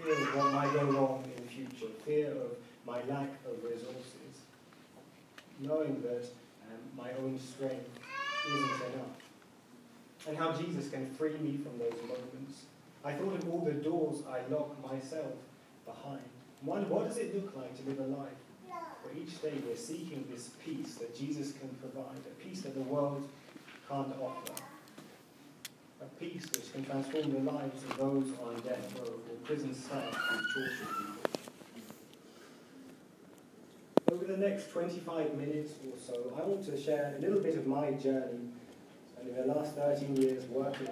fear of what might go wrong in the future, fear of my lack of resources, knowing that um, my own strength isn't enough, and how Jesus can free me from those moments. I thought of all the doors I lock myself behind. What does it look like to live a life where each day we're seeking this peace that Jesus can provide, a peace that the world can't offer, a peace which can transform the lives of those on death row or prison staff who torture people. Over the next 25 minutes or so, I want to share a little bit of my journey and in the last 13 years working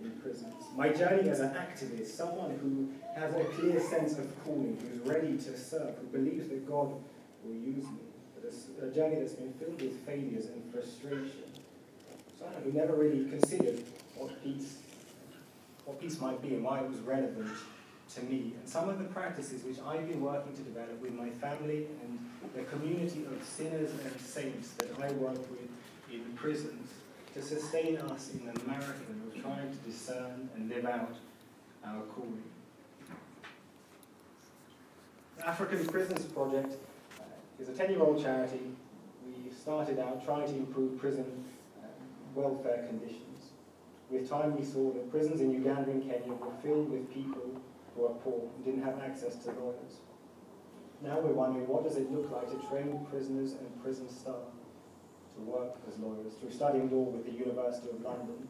in prisons. My journey as an activist, someone who has a clear sense of calling, who's ready to serve, who believes that God will use me. But a journey that's been filled with failures and frustration. Someone who never really considered what peace, what peace might be and why it was relevant to me. And some of the practices which I've been working to develop with my family and the community of sinners and saints that I work with in prisons to sustain us in the marathon of trying to discern and live out our calling. The African Prisons Project uh, is a 10 year old charity. We started out trying to improve prison uh, welfare conditions. With time, we saw that prisons in Uganda and Kenya were filled with people who are poor and didn't have access to lawyers. Now we're wondering what does it look like to train prisoners and prison staff to work as lawyers, through studying law with the University of London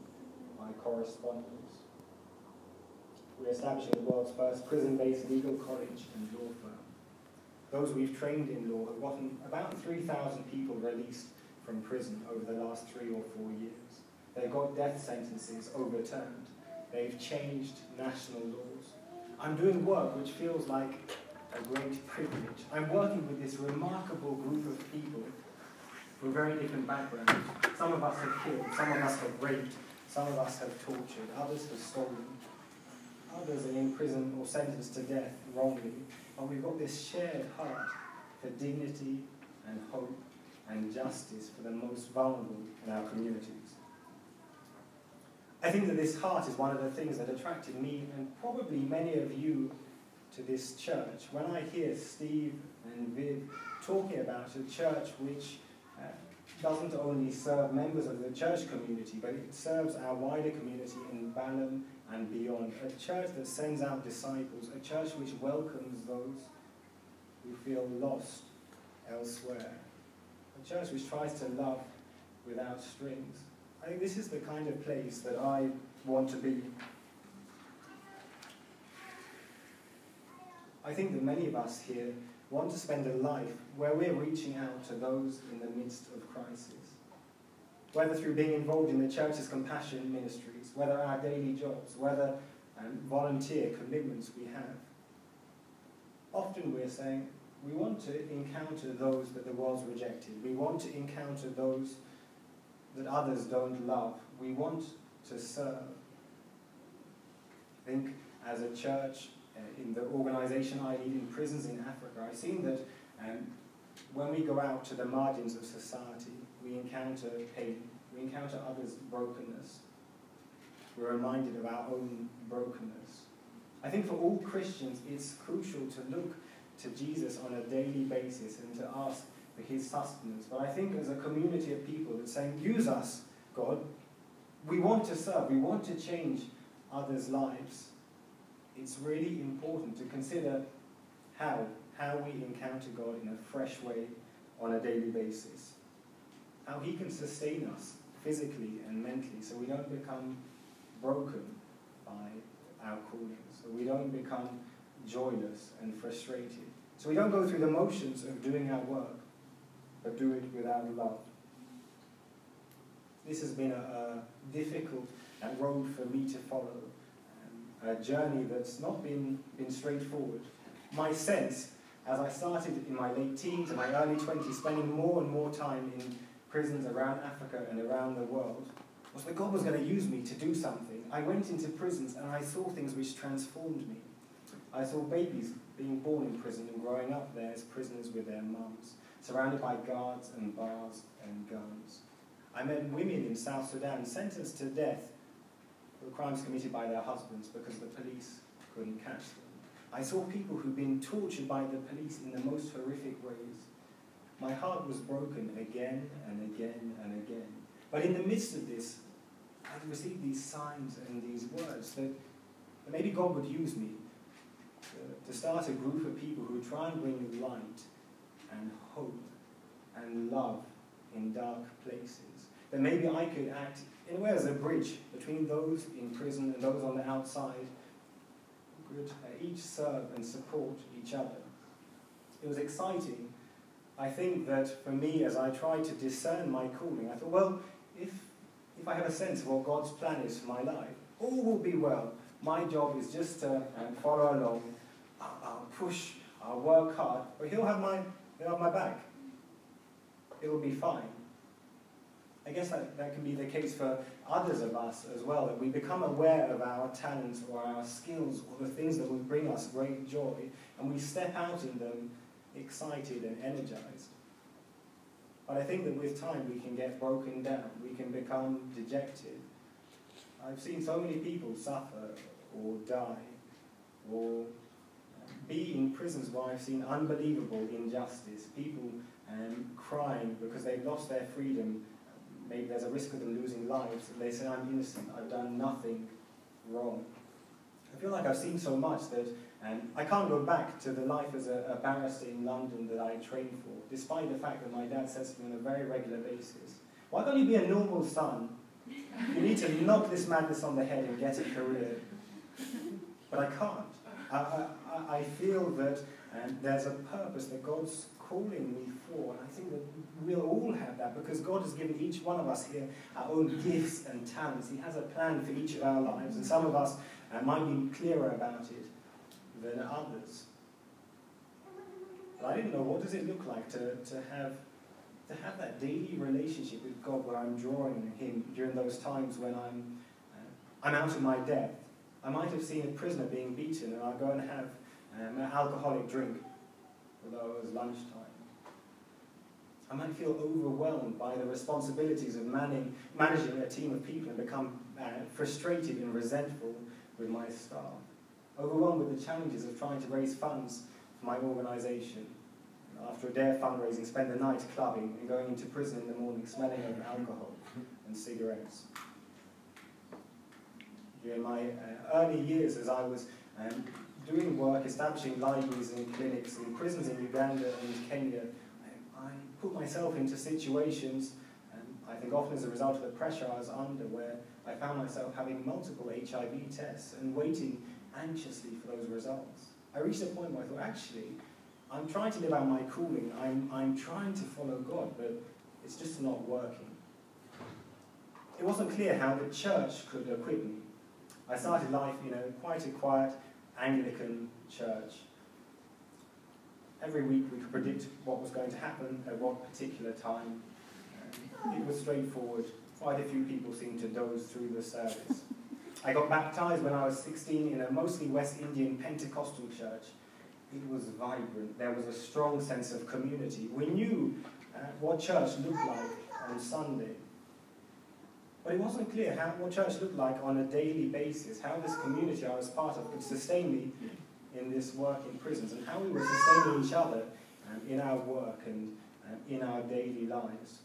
by correspondence. We're establishing the world's first prison-based legal college and law firm. Those we've trained in law have gotten about 3,000 people released from prison over the last three or four years. They've got death sentences overturned. They've changed national laws. I'm doing work which feels like a great privilege. I'm working with this remarkable group of people from very different backgrounds. Some of us have killed, some of us have raped, some of us have tortured, others have stolen, others are in prison or sentenced to death wrongly. But we've got this shared heart for dignity and hope and justice for the most vulnerable in our communities. I think that this heart is one of the things that attracted me and probably many of you to this church. When I hear Steve and Viv talking about a church which uh, doesn't only serve members of the church community, but it serves our wider community in Balham and beyond. A church that sends out disciples, a church which welcomes those who feel lost elsewhere, a church which tries to love without strings. I think this is the kind of place that I want to be. I think that many of us here want to spend a life where we're reaching out to those in the midst of crisis. Whether through being involved in the church's compassion ministries, whether our daily jobs, whether um, volunteer commitments we have. Often we're saying we want to encounter those that the world's rejected. We want to encounter those that others don't love. We want to serve. I think as a church, uh, in the organization I lead in prisons in Africa, I've seen that um, when we go out to the margins of society, we encounter pain, we encounter others' brokenness. We're reminded of our own brokenness. I think for all Christians, it's crucial to look to Jesus on a daily basis and to ask his sustenance. But I think as a community of people that's saying, use us, God. We want to serve, we want to change others' lives. It's really important to consider how, how we encounter God in a fresh way on a daily basis. How he can sustain us physically and mentally so we don't become broken by our calling, so we don't become joyless and frustrated. So we don't go through the motions of doing our work, but do it without love. This has been a, a difficult road for me to follow, um, a journey that's not been, been straightforward. My sense, as I started in my late teens and my early 20s, spending more and more time in prisons around Africa and around the world, was that God was going to use me to do something. I went into prisons and I saw things which transformed me. I saw babies being born in prison and growing up there as prisoners with their mums surrounded by guards and bars and guns. I met women in South Sudan sentenced to death for crimes committed by their husbands because the police couldn't catch them. I saw people who'd been tortured by the police in the most horrific ways. My heart was broken again and again and again. But in the midst of this, I received these signs and these words that, that maybe God would use me to, to start a group of people who would try and bring light and hope and love in dark places. That maybe I could act in a way as a bridge between those in prison and those on the outside could uh, each serve and support each other. It was exciting. I think that for me, as I tried to discern my calling, I thought, well, if, if I have a sense of what God's plan is for my life, all will be well. My job is just to um, follow along. I'll, I'll push, I'll work hard, but He'll have my, he'll have my back. It'll be fine. I guess that, that can be the case for others of us as well, that we become aware of our talents or our skills or the things that will bring us great joy, and we step out in them excited and energized. But I think that with time we can get broken down, we can become dejected. I've seen so many people suffer or die or be in prisons where I've seen unbelievable injustice, people um, crying because they've lost their freedom maybe there's a risk of them losing lives, and they say, I'm innocent, I've done nothing wrong. I feel like I've seen so much that um, I can't go back to the life as a, a barrister in London that I trained for, despite the fact that my dad says to me on a very regular basis, why can't you be a normal son? You need to knock this madness on the head and get a career. But I can't. I, I, feel that um, there's a purpose that God's calling me for. And I think that we'll all have that because God has given each one of us here our own gifts and talents. He has a plan for each of our lives, and some of us uh, might be clearer about it than others. But I didn't know what does it look like to, to have to have that daily relationship with God where I'm drawing Him during those times when I'm uh, I'm out of my depth. I might have seen a prisoner being beaten, and I'll go and have um, an alcoholic drink although it was lunchtime. I might feel overwhelmed by the responsibilities of manning, managing a team of people and become uh, frustrated and resentful with my staff. Overwhelmed with the challenges of trying to raise funds for my organisation. After a day of fundraising, spend the night clubbing and going into prison in the morning smelling of alcohol and cigarettes. During my uh, early years, as I was um, doing work establishing libraries and clinics in prisons in Uganda and Kenya, I, I put myself into situations, and I think often as a result of the pressure I was under, where I found myself having multiple HIV tests and waiting anxiously for those results. I reached a point where I thought, actually, I'm trying to live out my calling, I'm, I'm trying to follow God, but it's just not working. It wasn't clear how the church could equip me. I started life, you know, quite a quiet, Anglican church. Every week we could predict what was going to happen at what particular time. It was straightforward. Quite a few people seemed to doze through the service. I got baptized when I was 16 in a mostly West Indian Pentecostal church. It was vibrant. There was a strong sense of community. We knew uh, what church looked like on Sunday. But it wasn't clear how, what church looked like on a daily basis, how this community I was part of could sustain me in this work in prisons, and how we were sustaining each other um, in our work and um, in our daily lives.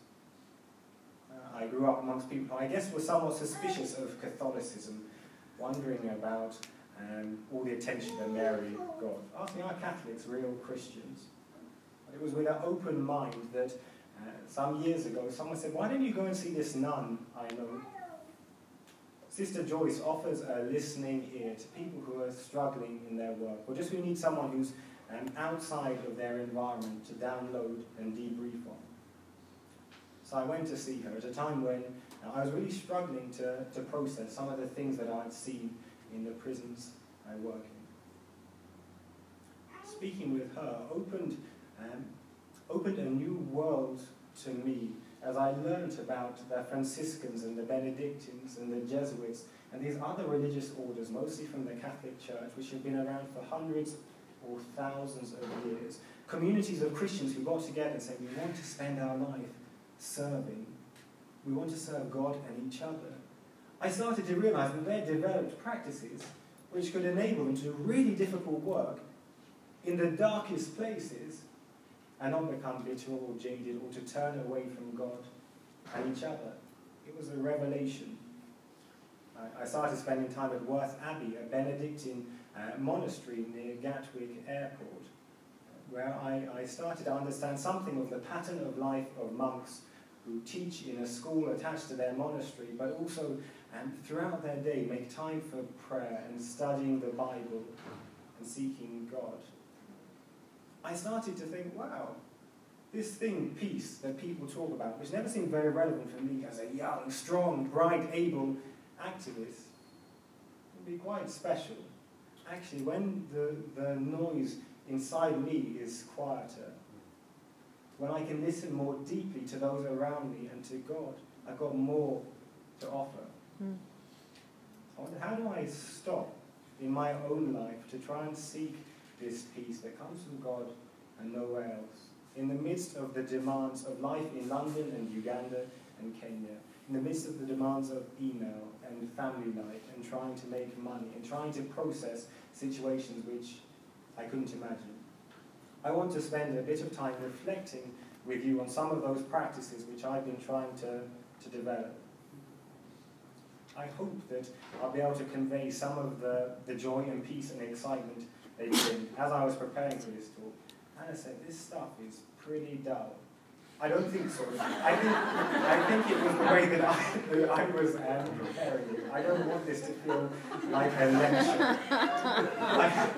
Uh, I grew up amongst people who I guess were somewhat suspicious of Catholicism, wondering about um, all the attention that Mary got. Asking, are Catholics real Christians? But it was with an open mind that uh, some years ago, someone said, why don't you go and see this nun I know? Sister Joyce offers a listening ear to people who are struggling in their work, or just who need someone who's um, outside of their environment to download and debrief on. So I went to see her at a time when uh, I was really struggling to, to process some of the things that I'd seen in the prisons I work in. Speaking with her opened um, opened a new world to me as I learnt about the Franciscans and the Benedictines and the Jesuits and these other religious orders, mostly from the Catholic Church, which have been around for hundreds or thousands of years. Communities of Christians who got together and said, we want to spend our life serving. We want to serve God and each other. I started to realize that their developed practices which could enable them to do really difficult work in the darkest places and not become bitter or jaded or to turn away from God and each other. It was a revelation. I, started spending time at Worth Abbey, a Benedictine uh, monastery near Gatwick Airport, where I, I started to understand something of the pattern of life of monks who teach in a school attached to their monastery, but also um, throughout their day make time for prayer and studying the Bible and seeking God. I started to think, wow, this thing, peace, that people talk about, which never seemed very relevant for me as a young, strong, bright, able activist, can be quite special. Actually, when the, the noise inside me is quieter, when I can listen more deeply to those around me and to God, I've got more to offer. Mm. How do I stop in my own life to try and seek this peace that comes from God and nowhere else? In the midst of the demands of life in London and Uganda and Kenya, in the midst of the demands of email and family life and trying to make money and trying to process situations which I couldn't imagine. I want to spend a bit of time reflecting with you on some of those practices which I've been trying to, to develop. I hope that I'll be able to convey some of the, the joy and peace and excitement bring. As I was preparing for this talk, Anna said, this stuff is pretty dull. I don't think so. I think, I think it was the way that I, that I was um, preparing it. I don't want this to feel like a lecture. I,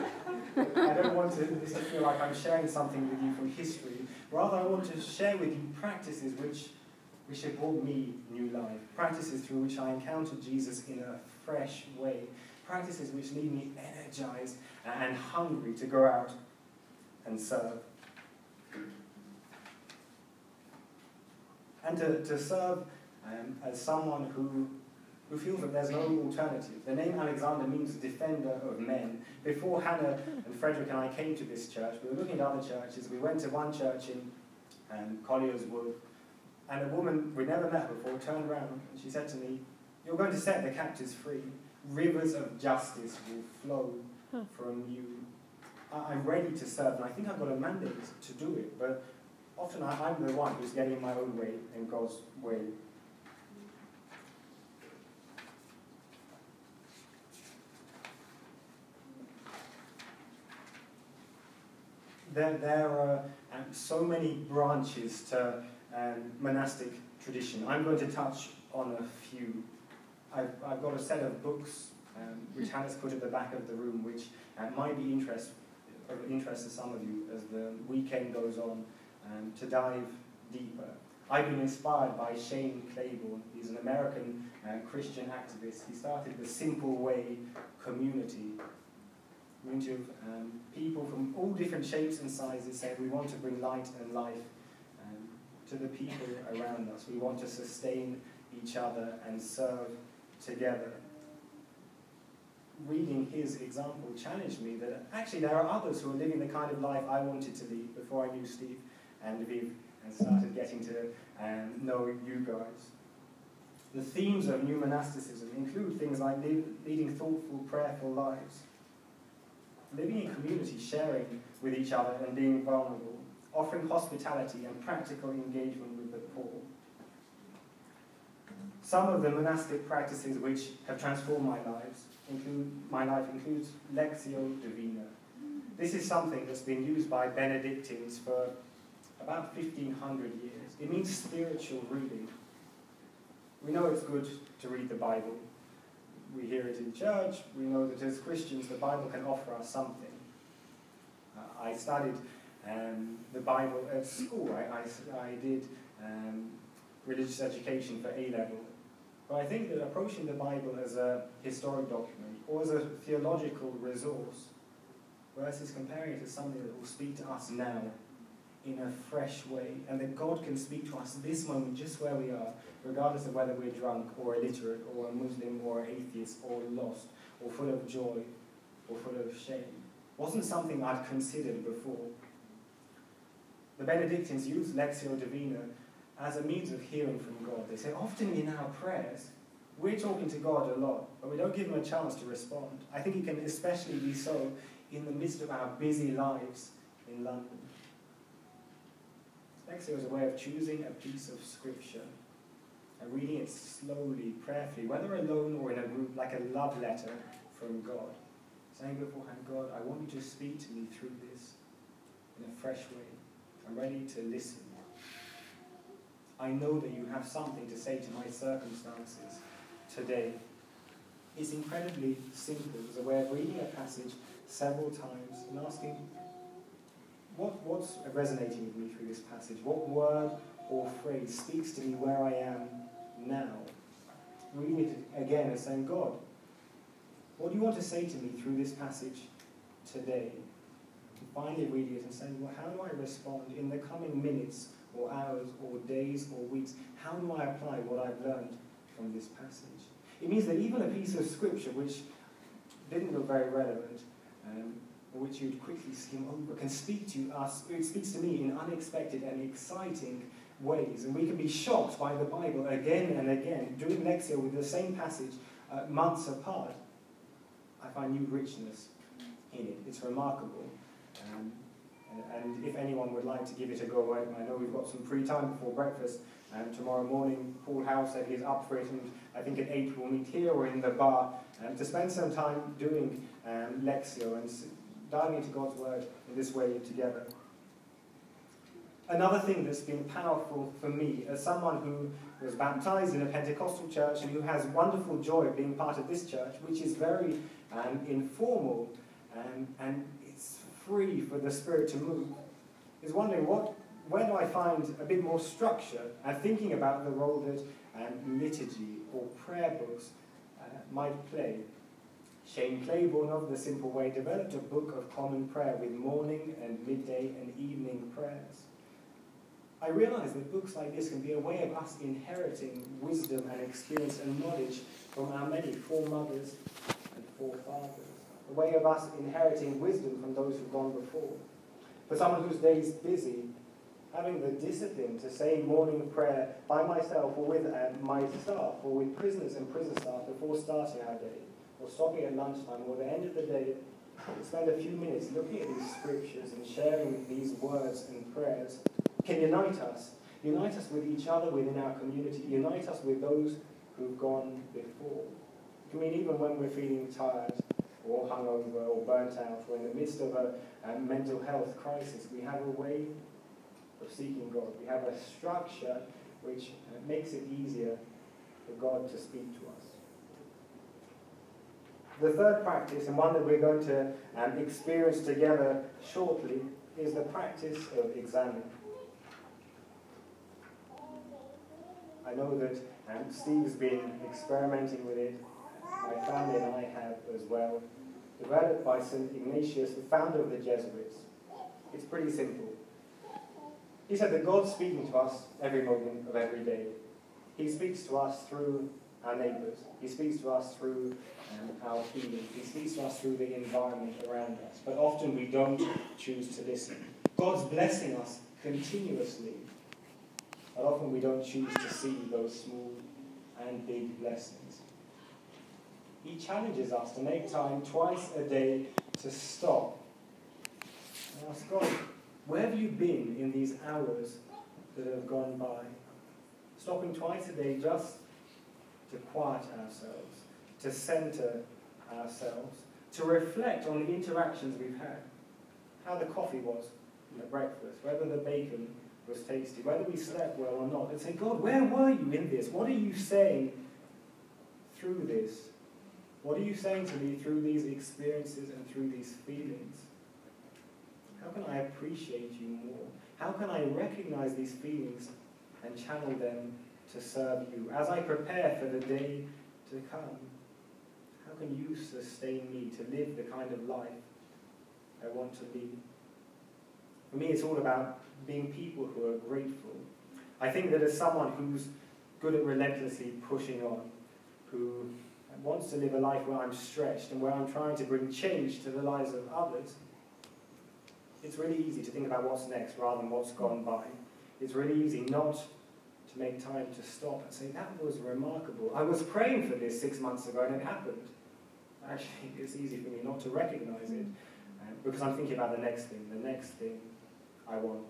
I don't want to, this to feel like I'm sharing something with you from history. Rather, I want to share with you practices which, which have brought me new life. Practices through which I encountered Jesus in a fresh way. Practices which leave me energized and hungry to go out and serve. And to, to serve um, as someone who, who feels that there's no alternative. The name Alexander means defender of men. Before Hannah and Frederick and I came to this church, we were looking at other churches. We went to one church in um, Collier's Wood, and a woman we'd never met before turned around and she said to me, You're going to set the captives free. Rivers of justice will flow from you. I'm ready to serve, and I think I've got a mandate to do it, but often I, am the one who's getting in my own way and God's way. There, there are um, so many branches to um, monastic tradition. I'm going to touch on a few. I've, I've got a set of books um, which Hannah's put at the back of the room, which uh, might be interest, of interest to some of you as the weekend goes on um, to dive deeper. I've been inspired by Shane Claiborne. He's an American uh, Christian activist. He started the Simple Way community. Community of um, people from all different shapes and sizes saying we want to bring light and life um, to the people around us. We want to sustain each other and serve together. Reading his example challenged me that actually there are others who are living the kind of life I wanted to lead before I knew Steve and Viv and started getting to um, know you guys. The themes of new monasticism include things like leading thoughtful, prayerful lives, living in community, sharing with each other and being vulnerable, offering hospitality and practical engagement with the poor. Some of the monastic practices which have transformed my lives include my life includes Lectio Divina. This is something that's been used by Benedictines for about 1500 years. It means spiritual reading. We know it's good to read the Bible. We hear it in church. We know that as Christians, the Bible can offer us something. Uh, I studied um, the Bible at school. I, I, I did um, religious education for A level. But I think that approaching the Bible as a historic document or as a theological resource versus comparing it to something that will speak to us now in a fresh way, and that God can speak to us this moment just where we are, regardless of whether we're drunk or illiterate or a Muslim or atheist or lost or full of joy or full of shame. Wasn't something I'd considered before. The Benedictines used Lectio Divina as a means of hearing from God. They say often in our prayers, we're talking to God a lot, but we don't give him a chance to respond. I think it can especially be so in the midst of our busy lives in London. Lectio was a way of choosing a piece of scripture and reading it slowly, prayerfully, whether alone or in a group, like a love letter from God. Saying beforehand, oh, God, I want you to speak to me through this in a fresh way. I'm ready to listen. I know that you have something to say to my circumstances today. It's incredibly simple. It's a way of reading a passage several times and asking, what, what's resonating with me through this passage? What word or phrase speaks to me where I am now? Reading it again and saying, God, what do you want to say to me through this passage today? And finally reading it and saying, well, how do I respond in the coming minutes or hours or days or weeks? How do I apply what I've learned from this passage? It means that even a piece of scripture which didn't look very relevant, um, which you'd quickly skim over, can speak to us, it speaks to me in unexpected and exciting ways. And we can be shocked by the Bible again and again, doing Lectio with the same passage uh, months apart. I find new richness in it. It's remarkable. Um, and if anyone would like to give it a go, I, know we've got some free time before breakfast. Um, tomorrow morning, Paul House said he's up for it, and I think at 8 we'll meet here or in the bar um, to spend some time doing um, Lectio and diving into God's Word in this way together. Another thing that's been powerful for me, as someone who was baptized in a Pentecostal church and who has wonderful joy being part of this church, which is very um, informal um, and it's free for the Spirit to move, is wondering what, where do I find a bit more structure and thinking about the role that um, liturgy or prayer books uh, might play. Shane Claiborne of The Simple Way developed a book of common prayer with morning and midday and evening prayers. I realize that books like this can be a way of us inheriting wisdom and experience and knowledge from our many foremothers and forefathers. A way of us inheriting wisdom from those who've gone before. For someone whose day is busy, having the discipline to say morning prayer by myself or with um, my staff or with prisoners and prison staff before starting our day, or stopping at lunchtime or at the end of the day, spend a few minutes looking at these scriptures and sharing these words and prayers can unite us. Unite us with each other within our community. Unite us with those who've gone before. I mean, even when we're feeling tired or hungover or burnt out or in the midst of a, a mental health crisis, we have a way of seeking God. We have a structure which uh, makes it easier for God to speak to us. The third practice, and one that we're going to um, experience together shortly, is the practice of examining. I know that um, Steve's been experimenting with it. My family and I have as well. Developed by St. Ignatius, the founder of the Jesuits. It's pretty simple. He said that God's speaking to us every moment of every day. He speaks to us through our neighbours. He speaks to us through um, our feelings. He speaks to us through the environment around us. But often we don't choose to listen. God's blessing us continuously but often we don't choose to see those small and big blessings. He challenges us to make time twice a day to stop and ask God, where have you been in these hours that have gone by? Stopping twice a day just to quiet ourselves, to center ourselves, to reflect on the interactions we've had, how the coffee was at breakfast, whether the bacon was tasty, whether we slept well or not, and say, God, where were you in this? What are you saying through this? What are you saying to me through these experiences and through these feelings? How can I appreciate you more? How can I recognize these feelings and channel them to serve you? As I prepare for the day to come, how can you sustain me to live the kind of life I want to lead? For me, it's all about being people who are grateful. I think that as someone who's good at relentlessly pushing on, who wants to live a life where I'm stretched and where I'm trying to bring change to the lives of others, it's really easy to think about what's next rather than what's gone by. It's really easy not to make time to stop and say, that was remarkable. I was praying for this six months ago and it happened. Actually, it's easy for me not to recognize it um, because I'm thinking about the next thing, the next thing I want.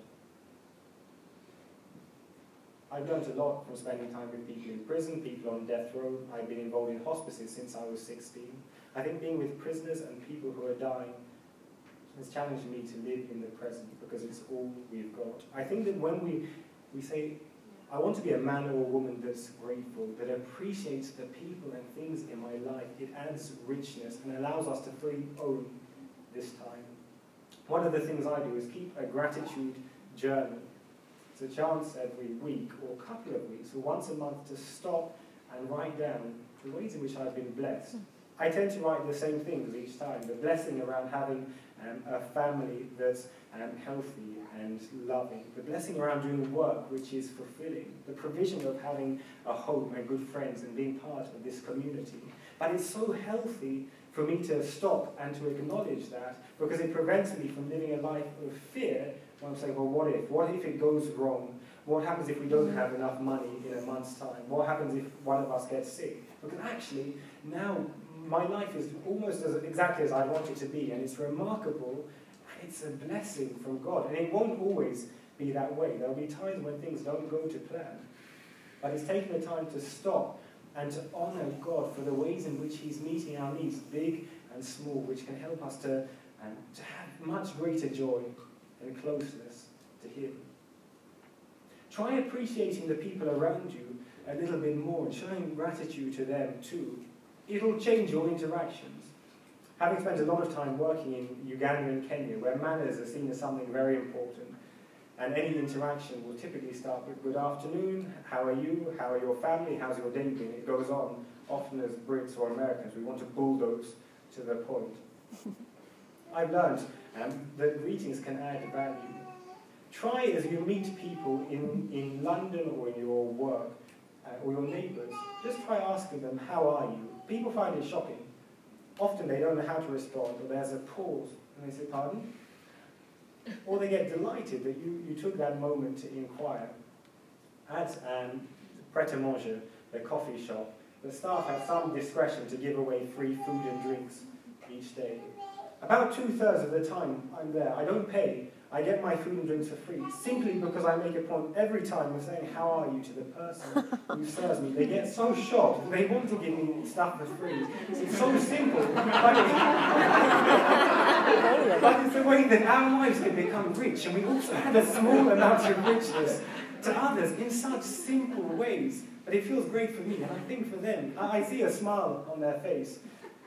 I've learned a lot from spending time with people in prison, people on death row. I've been involved in hospices since I was 16. I think being with prisoners and people who are dying has challenged me to live in the present because it's all we've got. I think that when we, we say, I want to be a man or a woman that's grateful, that appreciates the people and things in my life, it adds richness and allows us to fully own this time. One of the things I do is keep a gratitude journal a chance every week or couple of weeks or once a month to stop and write down the ways in which I've been blessed. I tend to write the same things each time, the blessing around having um, a family that's um, healthy and loving, the blessing around doing work which is fulfilling, the provision of having a home and good friends and being part of this community. But it's so healthy for me to stop and to acknowledge that because it prevents me from living a life of fear I'm saying, well, what if? What if it goes wrong? What happens if we don't have enough money in a month's time? What happens if one of us gets sick? Because actually, now my life is almost as exactly as I want it to be, and it's remarkable. It's a blessing from God, and it won't always be that way. There'll be times when things don't go to plan, but it's taking the time to stop and to honour God for the ways in which He's meeting our needs, big and small, which can help us to, um, to have much greater joy and closeness to Him. Try appreciating the people around you a little bit more and showing gratitude to them too. It'll change your interactions. Having spent a lot of time working in Uganda and Kenya, where manners are seen as something very important, and any interaction will typically start with good afternoon, how are you, how are your family, how's your day been? It goes on. Often as Brits or Americans, we want to bulldoze to the point. I've learned um, that greetings can add value. Try as you meet people in, in London or in your work uh, or your neighbours, just try asking them, how are you? People find it shocking. Often they don't know how to respond, or there's a pause, and they say, pardon? Or they get delighted that you, you took that moment to inquire. At um, Pret-a-Manger, the coffee shop, the staff have some discretion to give away free food and drinks each day. About two-thirds of the time I'm there, I don't pay. I get my food and drinks for free, simply because I make a point every time of saying, how are you, to the person who serves me. They get so shocked, they want to give me stuff for free. It's so simple, but, but it's the way that our lives can become rich, and we also add a small amount of richness to others in such simple ways. But it feels great for me, and I think for them, I see a smile on their face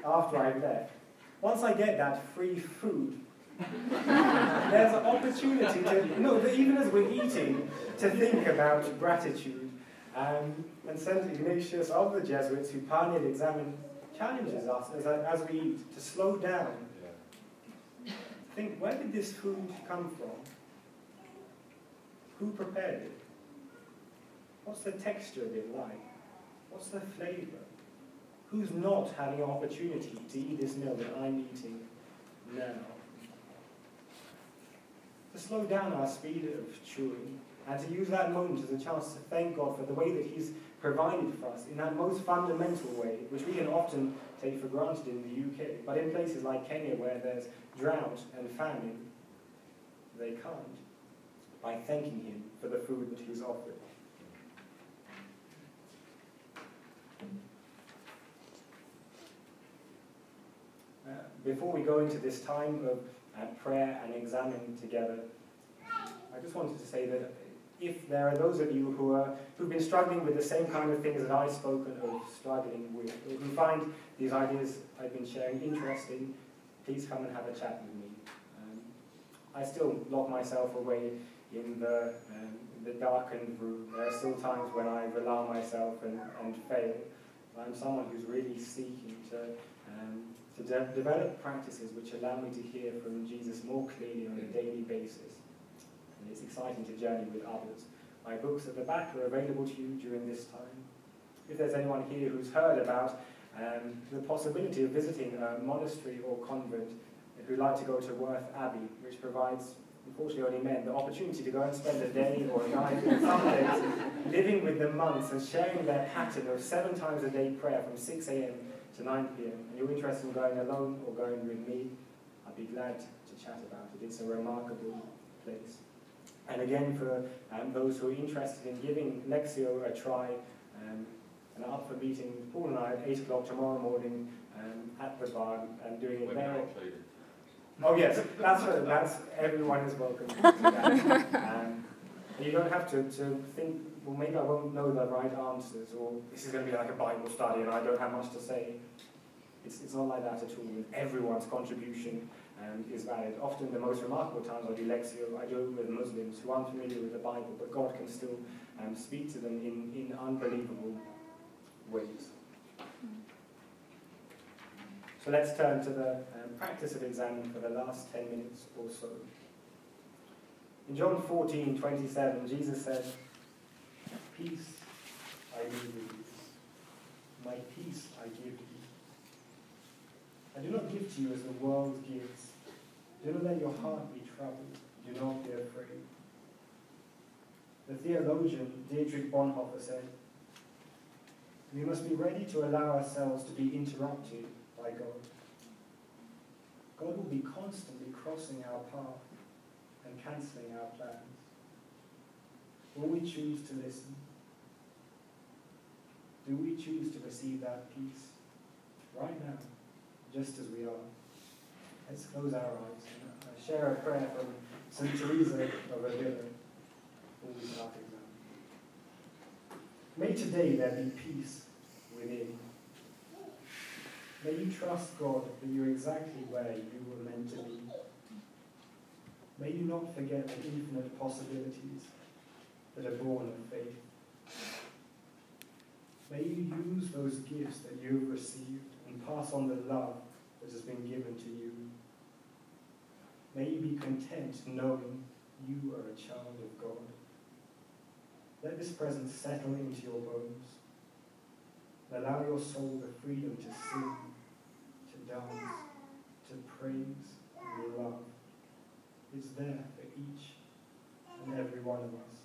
after I've left. Once I get that free food, there's an opportunity to, no, even as we're eating, to think about gratitude. Um, and St. Ignatius of the Jesuits, who pioneered examen, challenges us as, as we eat to slow down. Think, where did this food come from? Who prepared it? What's the texture of it like? What's the flavor? Who's not having an opportunity to eat this meal that I'm eating now? To slow down our speed of chewing and to use that moment as a chance to thank God for the way that He's provided for us in that most fundamental way, which we can often take for granted in the UK, but in places like Kenya where there's drought and famine, they can't, by thanking Him for the food that He's offered. Before we go into this time of uh, prayer and examining together, I just wanted to say that if there are those of you who are who've been struggling with the same kind of things that I've spoken of struggling with, who find these ideas I've been sharing interesting, please come and have a chat with me. Um, I still lock myself away in the, um, the darkened room. There are still times when I on myself and, and fail. I'm someone who's really seeking to um, to de develop practices which allow me to hear from Jesus more clearly on a daily basis. And it's exciting to journey with others. My books at the back are available to you during this time. If there's anyone here who's heard about um, the possibility of visiting a monastery or convent who'd like to go to Worth Abbey, which provides unfortunately only men, the opportunity to go and spend a day or a night, in some days, living with the monks and sharing their pattern of seven times a day prayer from 6 a.m. to 9 p.m. And you're interested in going alone or going with me, I'd be glad to chat about it. It's a remarkable place. And again, for um, those who are interested in giving Lectio a try, um, and up for meeting Paul and I at 8 o'clock tomorrow morning um, at the bar and doing it there. Oh yes, that's that's everyone is welcome. To that. Um, you don't have to, to think. Well, maybe I won't know the right answers, or this is going to be like a Bible study, and I don't have much to say. It's, it's not like that at all. Everyone's contribution um, is valid. Often the most remarkable times are do Lectio, I do with Muslims who aren't familiar with the Bible, but God can still um, speak to them in, in unbelievable ways. So let's turn to the um, practice of examining for the last 10 minutes or so. In John 14, 27, Jesus said, Peace I with you. My peace I give do not give to you as the world gives. Do not let your heart be troubled. Do not be afraid. The theologian Dietrich Bonhoeffer said, We must be ready to allow ourselves to be interrupted by God. God will be constantly crossing our path and cancelling our plans. Will we choose to listen? Do we choose to receive that peace right now, just as we are? Let's close our eyes and uh, share a prayer from St. Teresa of Avila. May today there be peace within. May you trust God that you're exactly where you were meant to be. May you not forget the infinite possibilities that are born of faith. May you use those gifts that you have received and pass on the love that has been given to you. May you be content knowing you are a child of God. Let this presence settle into your bones. Allow your soul the freedom to sing to dance, to praise and love is there for each and every one of us.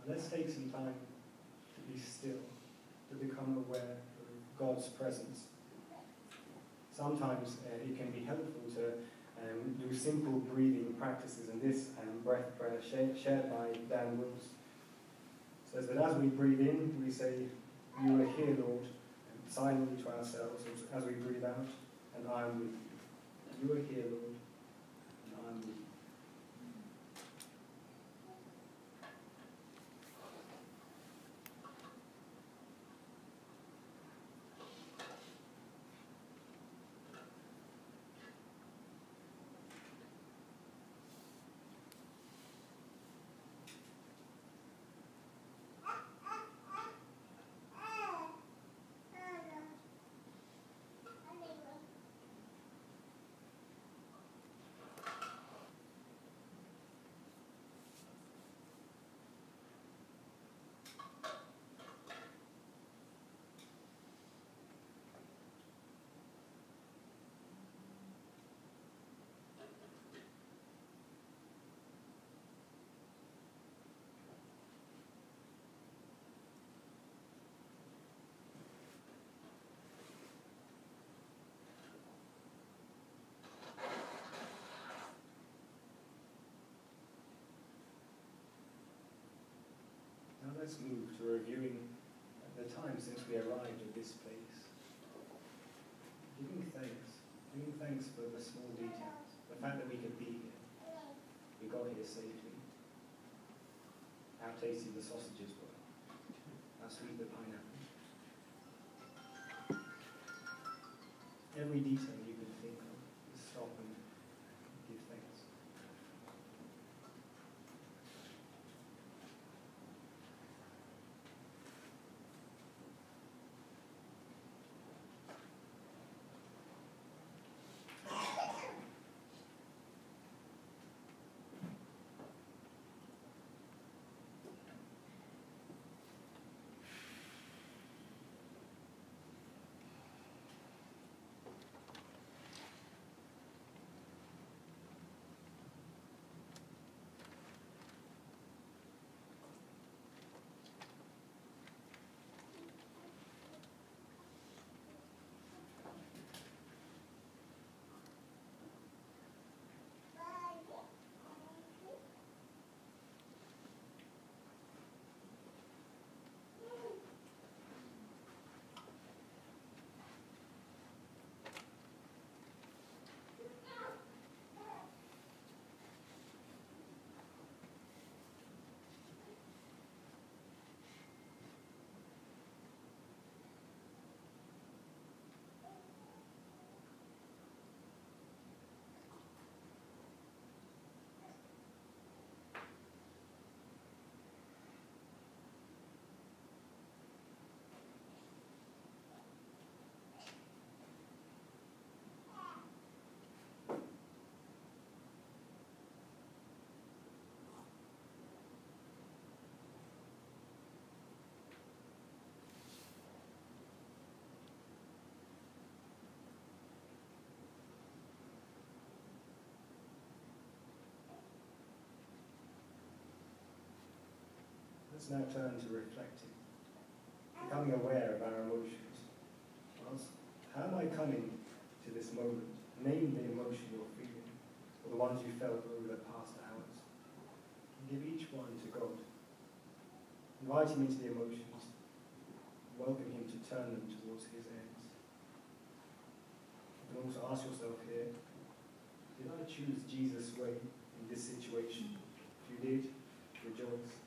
And let's take some time to be still, to become aware God's presence. Sometimes uh, it can be helpful to um, do simple breathing practices, and this um, breath prayer shared, by Dan Wills says that as we breathe in, we say, You are here, Lord silently to ourselves as we breathe out, and I am with you. You are here, Lord, and I am with you. Let's move to reviewing the time since we arrived at this place. Giving thanks, giving thanks for the small details, the fact that we could be here, we got here safely, how tasty the sausages were, how sweet the pineapple. Every detail let's now turn to reflecting, becoming aware of our emotions. How am I coming to this moment? Name the emotion you're feeling, or the ones you felt over the past hours. And give each one to God. Invite him into the emotions. Welcome him to turn them towards his ends. You can also ask yourself here, did I choose Jesus' way in this situation? If you did, rejoice.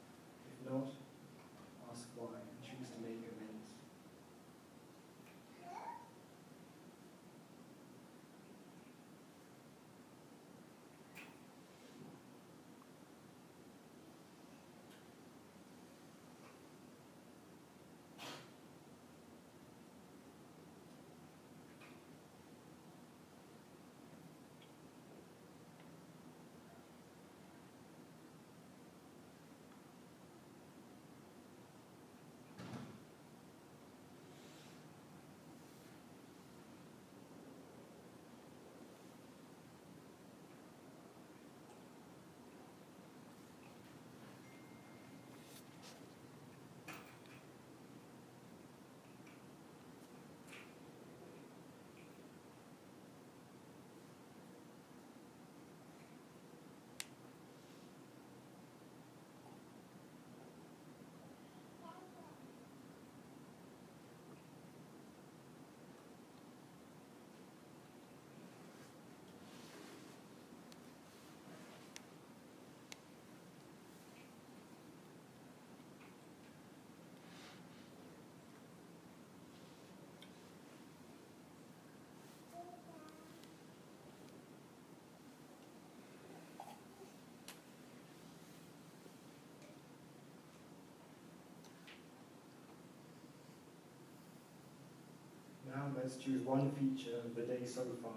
Let's choose one feature of the day so far,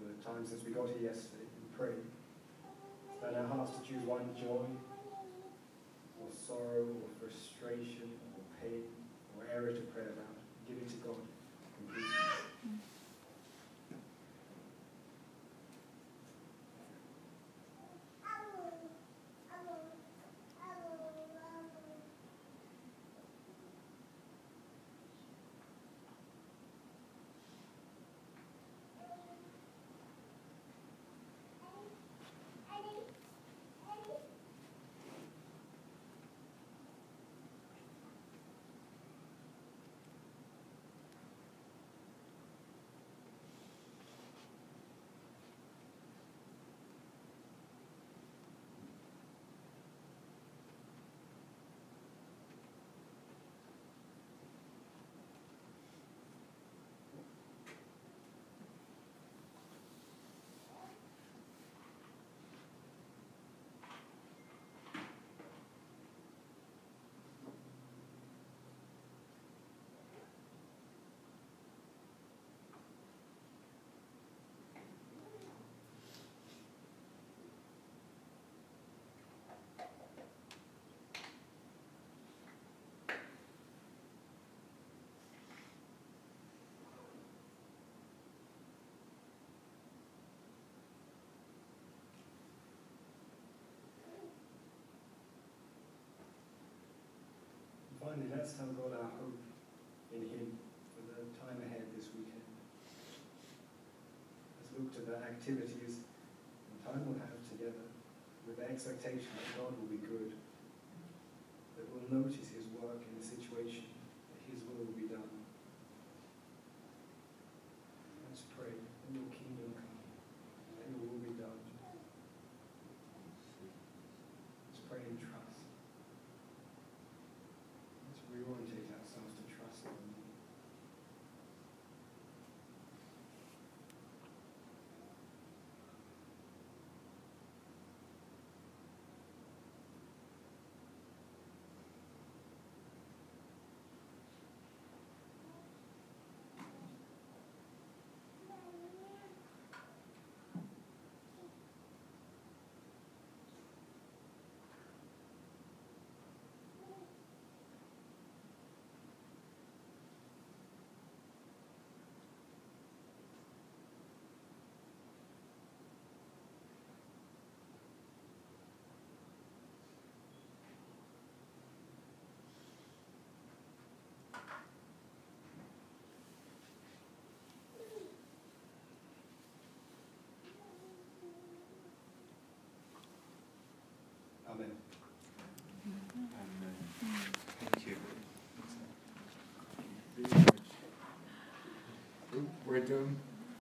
the time since we got here yesterday, and pray. Let our hearts to choose one joy, or sorrow, or frustration, or pain, or error to pray about. Give it to God completely. Finally, let's tell God our hope in Him for the time ahead this weekend. Let's look to the activities and time we'll have together with the expectation that God will be good, that we'll notice His June.